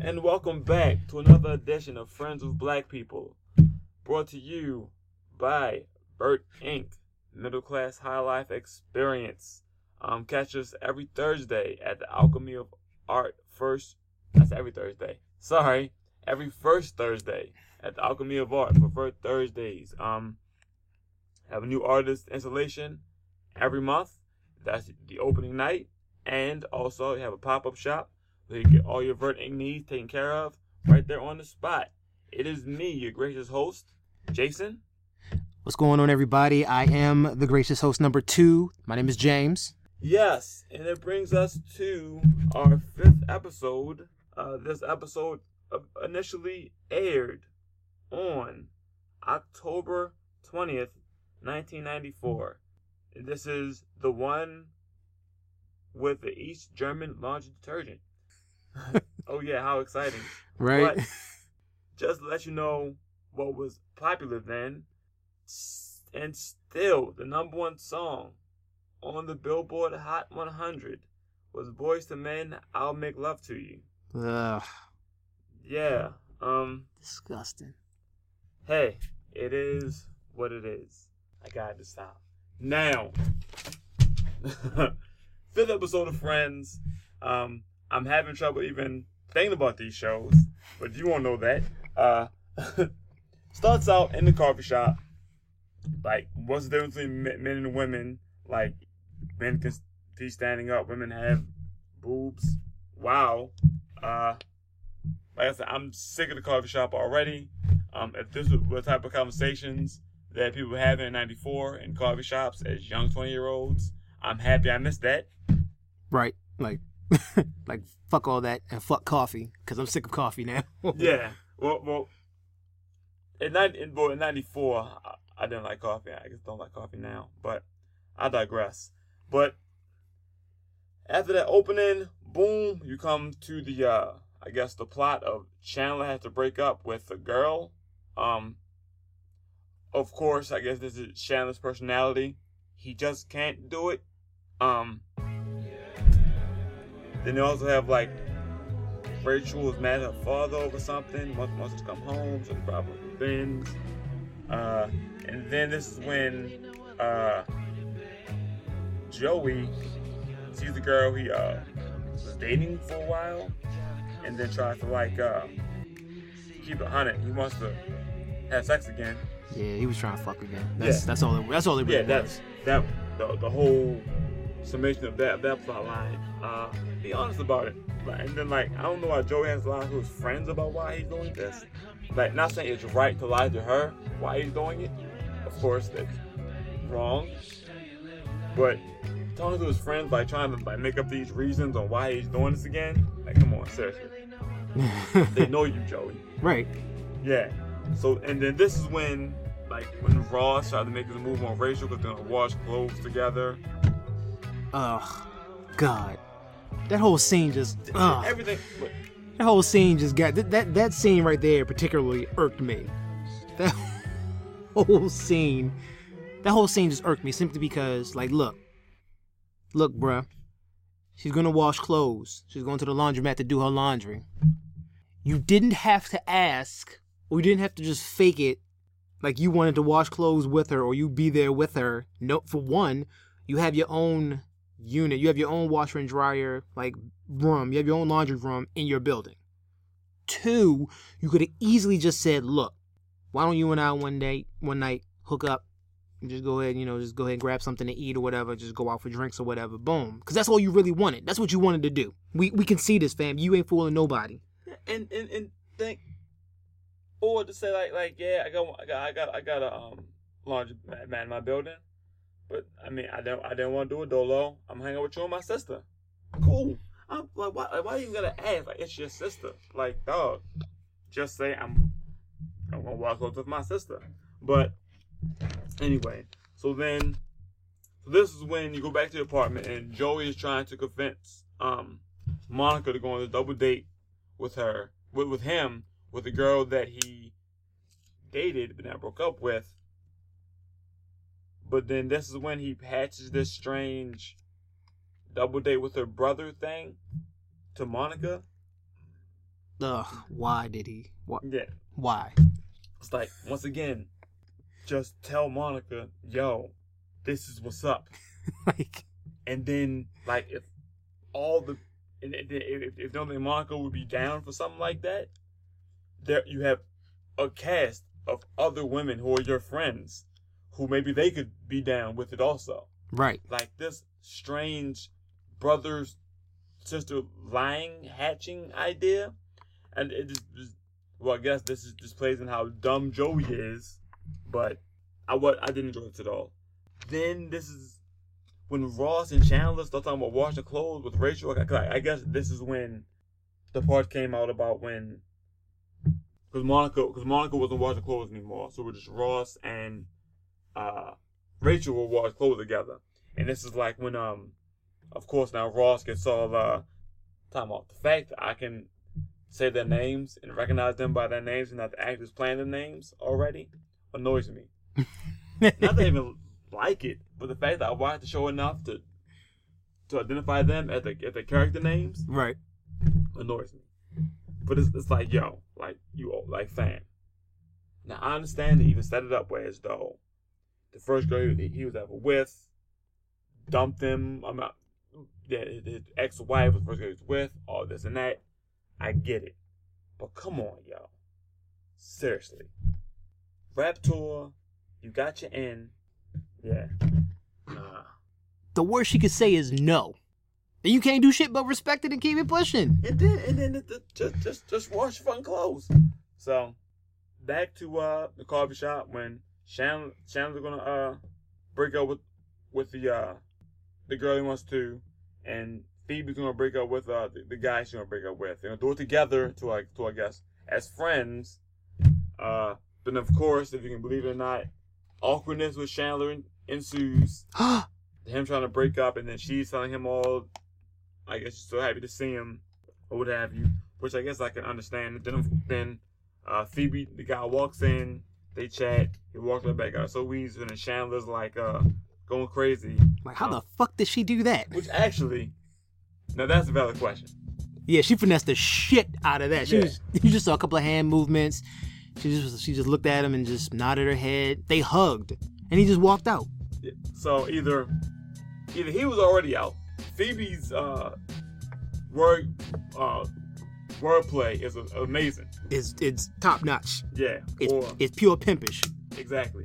and welcome back to another edition of Friends with Black People, brought to you by Burt Inc. Middle Class High Life Experience. Um, catch us every Thursday at the Alchemy of Art First. That's every Thursday. Sorry, every first Thursday at the Alchemy of Art Preferred Thursdays. Um, have a new artist installation every month. That's the opening night, and also have a pop up shop you get all your Vert needs taken care of right there on the spot. It is me, your gracious host, Jason. What's going on, everybody? I am the gracious host number two. My name is James. Yes, and it brings us to our fifth episode. Uh, this episode uh, initially aired on October 20th, 1994. This is the one with the East German laundry detergent. oh yeah, how exciting! Right? But just to let you know what was popular then, and still the number one song on the Billboard Hot 100 was "Boyz II Men." I'll make love to you. Ugh, Yeah. Um. disgusting. Hey, it is what it is. I got to stop now. Fifth episode of Friends. Um, I'm having trouble even thinking about these shows, but you won't know that. Uh, starts out in the coffee shop. Like, what's the difference between men and women? Like, men can be standing up, women have boobs. Wow. Uh, like I said, I'm sick of the coffee shop already. Um, if this was the type of conversations that people were having in '94 in coffee shops as young 20 year olds, I'm happy I missed that. Right? Like, like fuck all that and fuck coffee because I'm sick of coffee now. yeah. Well, well, in, 90, well, in '94, I, I didn't like coffee. I just don't like coffee now. But I digress. But after that opening, boom, you come to the, uh, I guess, the plot of Chandler has to break up with a girl. Um, of course, I guess this is Chandler's personality. He just can't do it. Um, then you also have like Rachel was mad at her father over something. Wants, wants to come home, so the problem revenge. Uh, and then this is when uh, Joey sees the girl he uh, was dating for a while, and then tries to like uh, keep it hunted. He wants to have sex again. yeah, he was trying to fuck again. That's Yeah. that's all. It, that's all it really Yeah, was. that's that the, the whole summation of that that plot line. Uh, be honest about it. Like, and then like I don't know why Joey has lied to his friends about why he's doing this. Like not saying it's right to lie to her why he's doing it. Of course that's wrong. But talking to his friends by trying to like make up these reasons on why he's doing this again. Like come on, seriously. They know you, Joey. right. Yeah. So and then this is when like when Ross tried to make this move on Rachel because they're gonna wash clothes together. Ugh, God, that whole scene just. Ugh. Everything. But That whole scene just got that, that that scene right there particularly irked me. That whole scene, that whole scene just irked me simply because, like, look, look, bruh, she's gonna wash clothes. She's going to the laundromat to do her laundry. You didn't have to ask, or you didn't have to just fake it, like you wanted to wash clothes with her, or you be there with her. No, for one, you have your own unit. You have your own washer and dryer, like room. You have your own laundry room in your building. Two, you could have easily just said, "Look, why don't you and I one day, one night, hook up, and just go ahead, you know, just go ahead and grab something to eat or whatever, just go out for drinks or whatever." Boom, because that's all you really wanted. That's what you wanted to do. We we can see this, fam. You ain't fooling nobody. and and and think, or to say like like yeah, I got I got I got I got a um laundry man in my building, but I mean I don't I didn't want to do it dolo. I'm hanging out with you and my sister. Cool. I'm like why like, why you gotta ask like it's your sister like dog. Just say I'm I'm gonna walk over with my sister. But anyway, so then so this is when you go back to the apartment and Joey is trying to convince um Monica to go on a double date with her with, with him with a girl that he dated but now broke up with. But then this is when he hatches this strange double date with her brother thing to Monica. ugh, why did he? Why? Yeah. Why? It's like once again, just tell Monica, yo, this is what's up. like, And then like if all the and if if, if don't think Monica would be down for something like that, there you have a cast of other women who are your friends, who maybe they could be down with it also. right? Like this strange brothers sister lying hatching idea, and it just, just well, I guess this is just plays in how dumb Joey is, but I what I didn't enjoy it at all. Then this is when Ross and Chandler start talking about washing clothes with Rachel. I, I guess this is when the part came out about when because Monica because Monica wasn't washing clothes anymore, so it was just Ross and uh, Rachel will wash clothes together. And this is like when um of course now Ross gets all uh time off the fact that I can say their names and recognize them by their names and not the actors playing their names already annoys me. Not that I even like it, but the fact that I watched the show enough to to identify them as the as the character names right. annoys me. But it's, it's like, yo, like you like fam. Now I understand they even set it up where as though the first girl he, he was ever with dumped him. I'm not. Yeah, his, ex-wife was the first girl he was with. All this and that. I get it, but come on, y'all. Seriously, rap tour, you got your end. Yeah. Nah. The worst she could say is no. And you can't do shit but respect it and keep it pushing. And then and then it, it- just just just wash your fucking clothes. So back to uh the coffee shop when Chandler's gonna uh break up with with the uh the girl he wants to and Phoebe's gonna break up with uh the, the guy she's gonna break up with. They're gonna do it together to like to I guess as friends. Uh then of course, if you can believe it or not, awkwardness with Chandler ensues him trying to break up, and then she's telling him all, I guess she's so happy to see him, or what have you, which I guess I can understand. Then, then uh, Phoebe, the guy walks in, they chat, he walks right back out. So easy, and Chandler's like uh, going crazy, like, how the fuck did she do that? which actually, now that's a valid question. Yeah, she finessed the shit out of that. She Yeah. was, you just saw a couple of hand movements. She just she just looked at him and just nodded her head. They hugged, and he just walked out. Yeah. So either, either he was already out. Phoebe's uh, word, uh, wordplay is amazing. It's it's top notch. Yeah. It's or it's pure pimpish. exactly.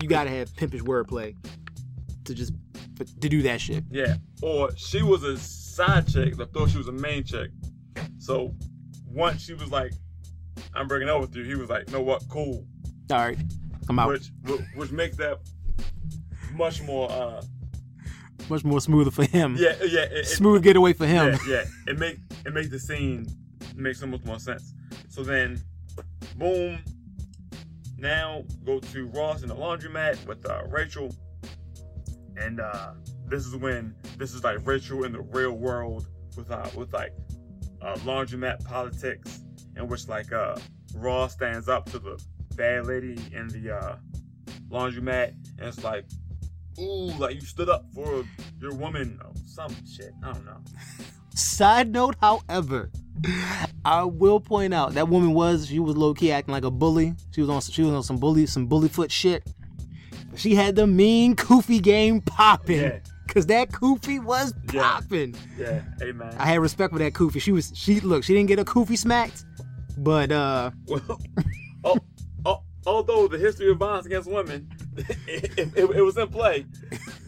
You gotta have pimpish wordplay to just to do that shit. Yeah. Or she was a side chick. I thought she was a main chick. So once she was like, "I'm breaking up with you," he was like, "No what? Cool." All right, I'm out. Which which makes that much more. uh Much more smoother for him. Yeah, yeah. It, it- Smooth getaway for him. Yeah, yeah. It make it make the scene make so much more sense. So then, boom. Now go to Ross in the laundromat with uh, Rachel, and uh, this is when this is like Rachel in the real world with uh, with like uh, laundromat politics, in which like uh, Ross stands up to the bad lady in the uh, laundromat, and it's like, ooh, like you stood up for your woman, or some shit. I don't know. Side note, however, I will point out that woman was she was low key acting like a bully. She was on she was on some bully some bully foot shit. She had the mean Koofy game popping. Yeah. Cause that Koofy was popping. Yeah, hey man. I had respect for that Koofy. She was she look, she didn't get a Koofy smacked, but uh Well, oh, oh, although the history of violence against women, it, it, it was in play,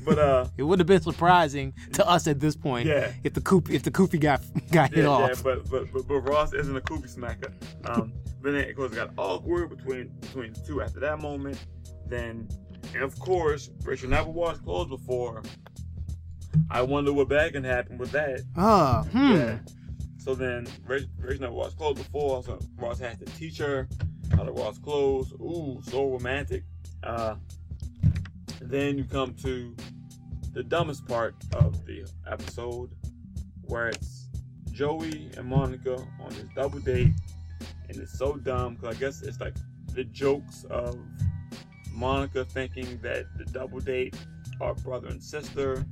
but uh, it would have been surprising to us at this point Yeah. if the Koofy if the Koofy got got hit yeah, off. yeah, but, but but but Ross isn't a koofy smacker. Um, but then it got awkward between between the two after that moment. Then, and of course, Rachel never washed clothes before. I wonder what bad can happen with that. Uh, hmm. Yeah. So then Rachel, Rachel never washed clothes before, so Ross has to teach her how to wash clothes. Ooh, so romantic. Uh, then you come to the dumbest part of the episode, where it's Joey and Monica on this double date, and it's so dumb because I guess it's like the jokes of Monica thinking that the double date are brother and sister,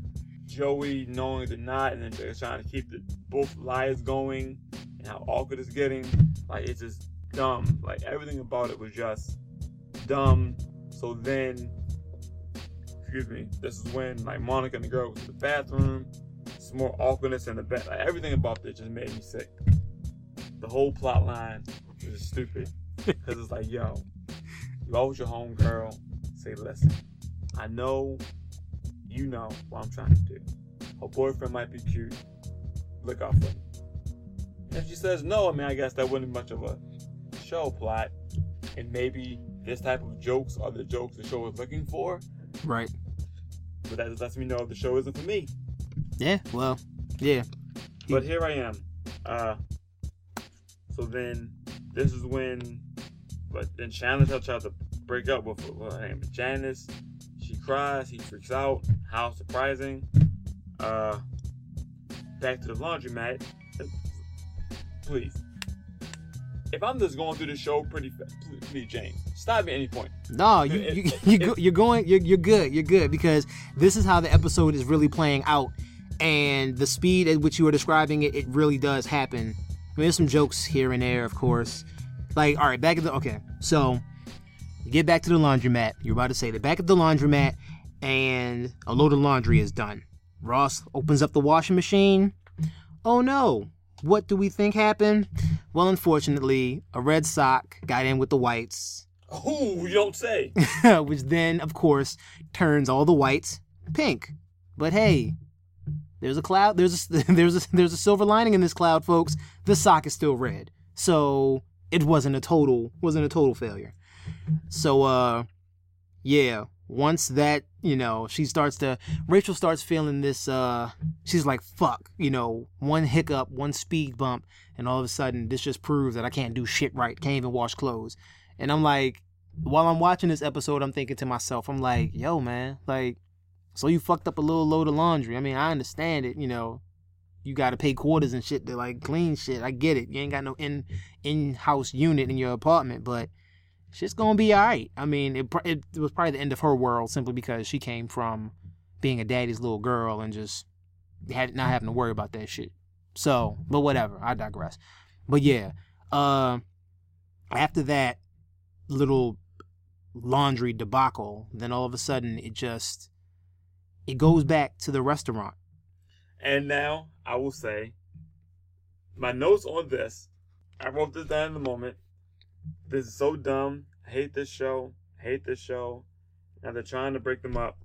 Joey knowing they're not, and then they're trying to keep the both lies going, and how awkward it's getting. Like it's just dumb. Like everything about it was just dumb. So then, excuse me, this is when like Monica and the girl go to the bathroom. Some more awkwardness in the bed. Like everything about this just made me sick. The whole plot line was stupid. Cause it's like, yo, you always your home girl. Say, listen, I know you know what I'm trying to do. Her boyfriend might be cute. Look out for me. If she says no, I mean, I guess that wouldn't be much of a show plot. And maybe this type of jokes are the jokes the show is looking for. Right. But that lets me know if the show isn't for me. Yeah. Well. Yeah. But here I am. Uh. So then, this is when, but then Chandler tells her to break up with what her name is Janice. She cries. He freaks out. How surprising. Uh. Back to the laundromat. Please. If I'm just going through the show pretty fast, please, please, James, stop at any point. No, you, it, you, it, you go, you're going, you're, you're good, you're good because this is how the episode is really playing out, and the speed at which you are describing it, it really does happen. I mean, there's some jokes here and there, of course. Like, all right, back at the okay, so you get back to the laundromat. You're about to say that back at the laundromat, and a load of laundry is done. Ross opens up the washing machine. Oh no! What do we think happened? Well, unfortunately, a red sock got in with the whites Oh, you don't say. which then, of course, turns all the whites pink. But hey, there's a cloud. There's a, there's a, there's a silver lining in this cloud, folks. The sock is still red, so it wasn't a total wasn't a total failure. So uh, yeah. Once that you know, she starts to Rachel starts feeling this. uh She's like, "Fuck," you know, one hiccup, one speed bump, and all of a sudden, this just proves that I can't do shit right. Can't even wash clothes. And I'm like, while I'm watching this episode, I'm thinking to myself, I'm like, yo, man, like, so you fucked up a little load of laundry. I mean, I understand it, you know, you got to pay quarters and shit to like clean shit. I get it. You ain't got no in in house unit in your apartment, but shit's gonna be all right. I mean, it, it it was probably the end of her world simply because she came from being a daddy's little girl and just had not having to worry about that shit. So, but whatever. I digress. But yeah, uh, after that little laundry debacle, then all of a sudden it just it goes back to the restaurant. And now I will say, my notes on this, I wrote this down in the moment. This is so dumb. I hate this show. I hate this show. Now they're trying to break them up.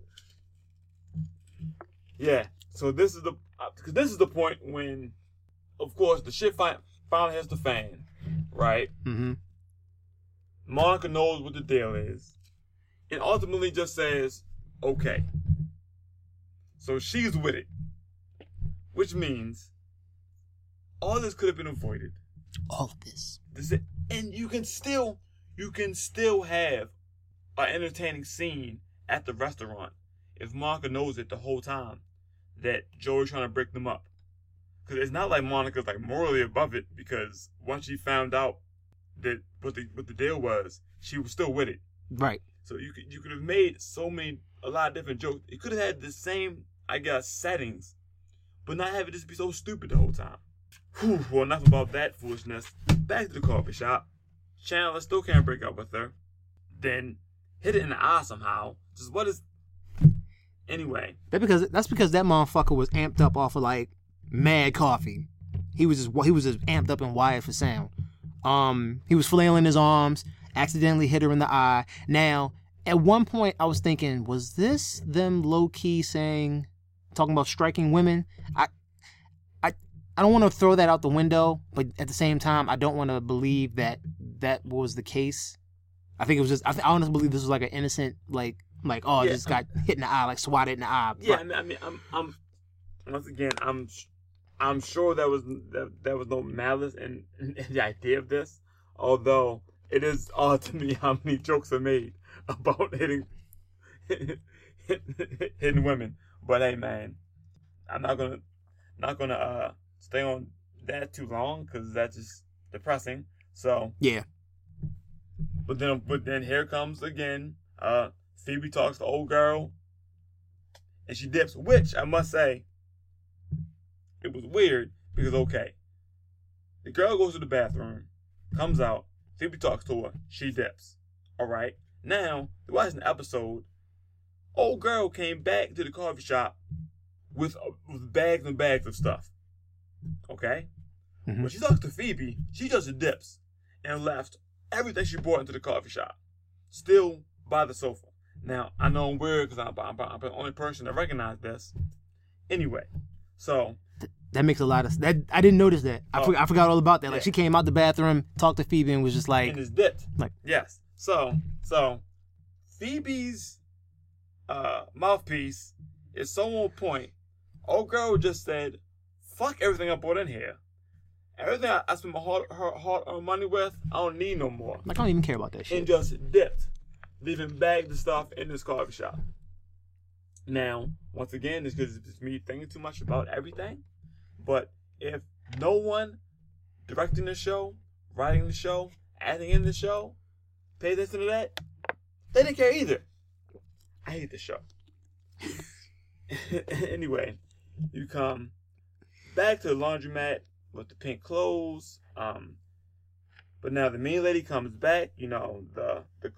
Yeah. So this is the because this is the point when, of course, the shit fi- finally hits the fan, right? Mm-hmm. Monica knows what the deal is, and ultimately just says, "Okay." So she's with it, which means all this could have been avoided. All of this. This is, and you can still, you can still have an entertaining scene at the restaurant if Monica knows it the whole time that Joey's trying to break them up. Because it's not like Monica's like morally above it because once she found out that what the what the deal was, she was still with it. Right. So you could you could have made so many a lot of different jokes. It could have had the same I guess settings, but not have it just be so stupid the whole time. Whew, well enough about that foolishness. Back to the coffee shop. Chandler still can't break up with her. Then hit it in the eye somehow. Just what is anyway. That because that's because that motherfucker was amped up off of like mad coffee. He was just he was just amped up and wired for sound. Um, he was flailing his arms, accidentally hit her in the eye. Now, at one point, I was thinking, was this them low key saying, talking about striking women? I, I, I don't want to throw that out the window, but at the same time, I don't want to believe that that was the case. I think it was just. I, th- I honestly believe this was like an innocent, like, like oh, Yeah. just got hit in the eye, like swatted in the eye. Yeah, I mean, I mean, I'm, I'm, once again, I'm, I'm sure there was that there was no malice in, in the idea of this. Although it is odd to me how many jokes are made about hitting, hitting women. But hey, man, I'm not gonna, not gonna uh stay on that too long because that's just depressing. So, Yeah. but then, but then here comes again. Uh, Phoebe talks to old girl, and she dips. Which I must say, it was weird because okay, The girl goes to the bathroom, comes out. Phoebe talks to her. She dips. All right. Now, the watching the episode. Old girl came back to the coffee shop with, uh, with bags and bags of stuff. Okay. Mhm. When she talks to Phoebe, she just dips and left everything she brought into the coffee shop, still by the sofa. Now I know I'm weird because I'm, I'm, I'm the only person that recognized this. Anyway, so That makes a lot of that. I didn't notice that. I, Oh. forgot, I forgot all about that. Like Yeah. she came out the bathroom, talked to Phoebe, and was just like, and it's dipped. like- yes. So so Phoebe's uh, mouthpiece is so on point. Old girl just said, "Fuck everything I brought in here. Everything I, I spent my hard, hard, hard earned money with, I don't need no more." like I don't even care about that shit." and just dipped, leaving bags of stuff in this coffee shop. Now, once again, it's because it's me thinking too much about everything. But if no one directing the show, writing the show, acting in the show, pay attention to that, they didn't care either. I hate the show. anyway, you come back to the laundromat with the pink clothes. Um, but now the mean lady comes back. You know the the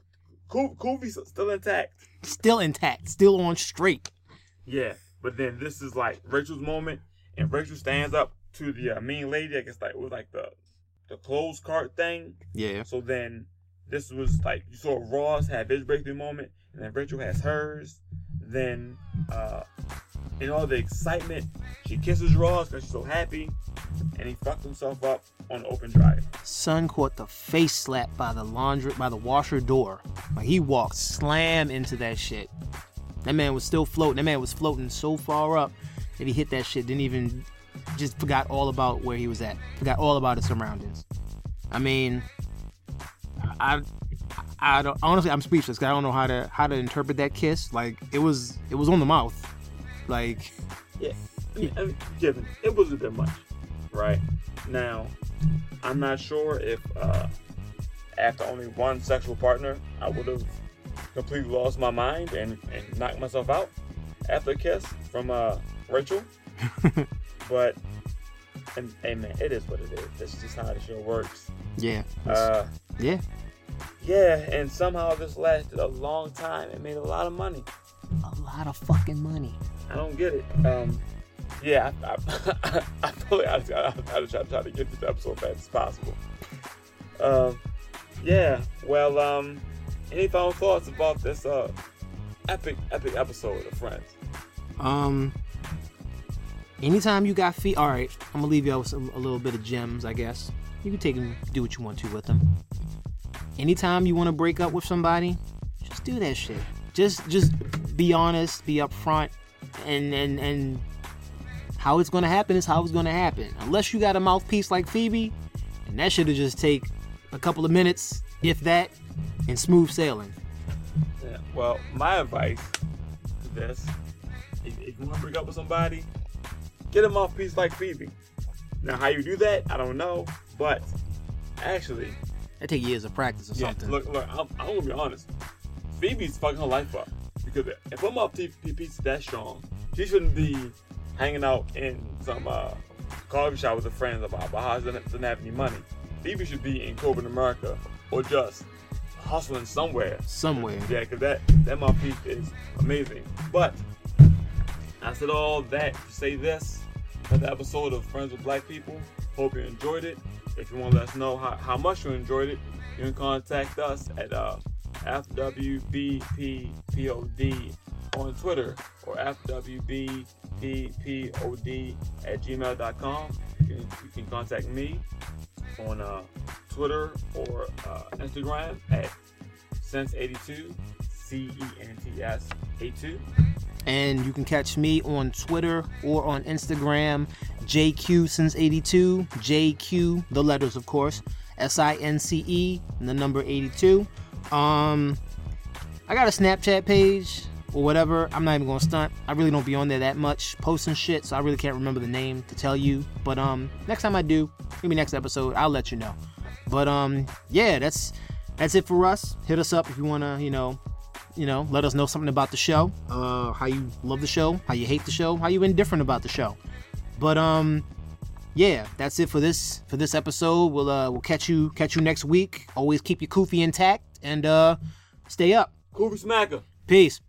Koofy's still intact. Still intact, still on straight. Yeah, but then this is like Rachel's moment, and Rachel stands up to the uh, mean lady. I guess like it was like the the clothes cart thing. Yeah. So then this was like you saw Ross had his breakthrough moment, and then Rachel has hers. Then uh, in all the excitement, she kisses Ross because she's so happy, and he fucked himself up on the open dryer. Son caught the face slap by the laundry by the washer door. Like he walked slam into that shit. That man was still floating. That man was floating so far up that he hit that shit. Didn't even just forgot all about where he was at. Forgot all about his surroundings. I mean, I, I don't honestly. I'm speechless. I don't know how to how to interpret that kiss. Like it was it was on the mouth. Like Yeah, I mean, I mean, given it was a bit much, right? Now, I'm not sure if uh, after only one sexual partner, I would have completely lost my mind and, and knocked myself out after a kiss from uh, Rachel. but, and hey man, it is what it is. That's just how the show works. yeah, Uh, yeah. yeah, and somehow this lasted a long time and made a lot of money. A lot of fucking money. I don't get it. Um, yeah, I, I, I feel like I, I, I try, try to get this episode fast as possible. Um, yeah, well, um, any final thoughts about this uh, epic, epic episode of Friends? Um, anytime you got feet, all right. I'm gonna leave you out with some, a little bit of gems, I guess. You can take them, do what you want to with them. Anytime you want to break up with somebody, just do that shit. Just, just be honest, be upfront, and and and how it's gonna happen is how it's gonna happen. Unless you got a mouthpiece like Phoebe, and that should have just take a couple of minutes, if that, and smooth sailing. Yeah, well, my advice to this, if, if you want to break up with somebody, get a mouthpiece like Phoebe. Now, how you do that, I don't know, but actually, That take years of practice or Yeah, something. look, look, I'm, I'm gonna be honest. Phoebe's fucking her life up because if I'm TP is that strong, she shouldn't be hanging out in some uh, coffee shop with her friends about, how she doesn't, doesn't have any money. Phoebe should be in corporate America or just hustling somewhere. Somewhere. Yeah, because that that mouthpiece is amazing. But I said all that to say this. Another episode of Friends with Black People. Hope you enjoyed it. If you want to let us know how, how much you enjoyed it, you can contact us at uh, FWBPPOD on Twitter or FWBPPOD at gmail.com. You can, you can contact me on uh, Twitter or uh, Instagram at Cents82, C E N T S 82. And you can catch me on Twitter or on Instagram, JQ since 82, JQ, the letters of course, S I N C E, the number 82. Um, I got a Snapchat page or whatever. I'm not even gonna stunt. I really don't be on there that much posting shit, so I really can't remember the name to tell you. But um, next time I do, maybe next episode, I'll let you know. But um, yeah, that's that's it for us. Hit us up if you wanna, you know, you know, let us know something about the show. Uh, how you love the show, how you hate the show, how you indifferent about the show. But um, yeah, that's it for this for this episode. We'll uh we'll catch you catch you next week. Always keep your koofy intact and uh stay up. Koofy Smacker. Peace.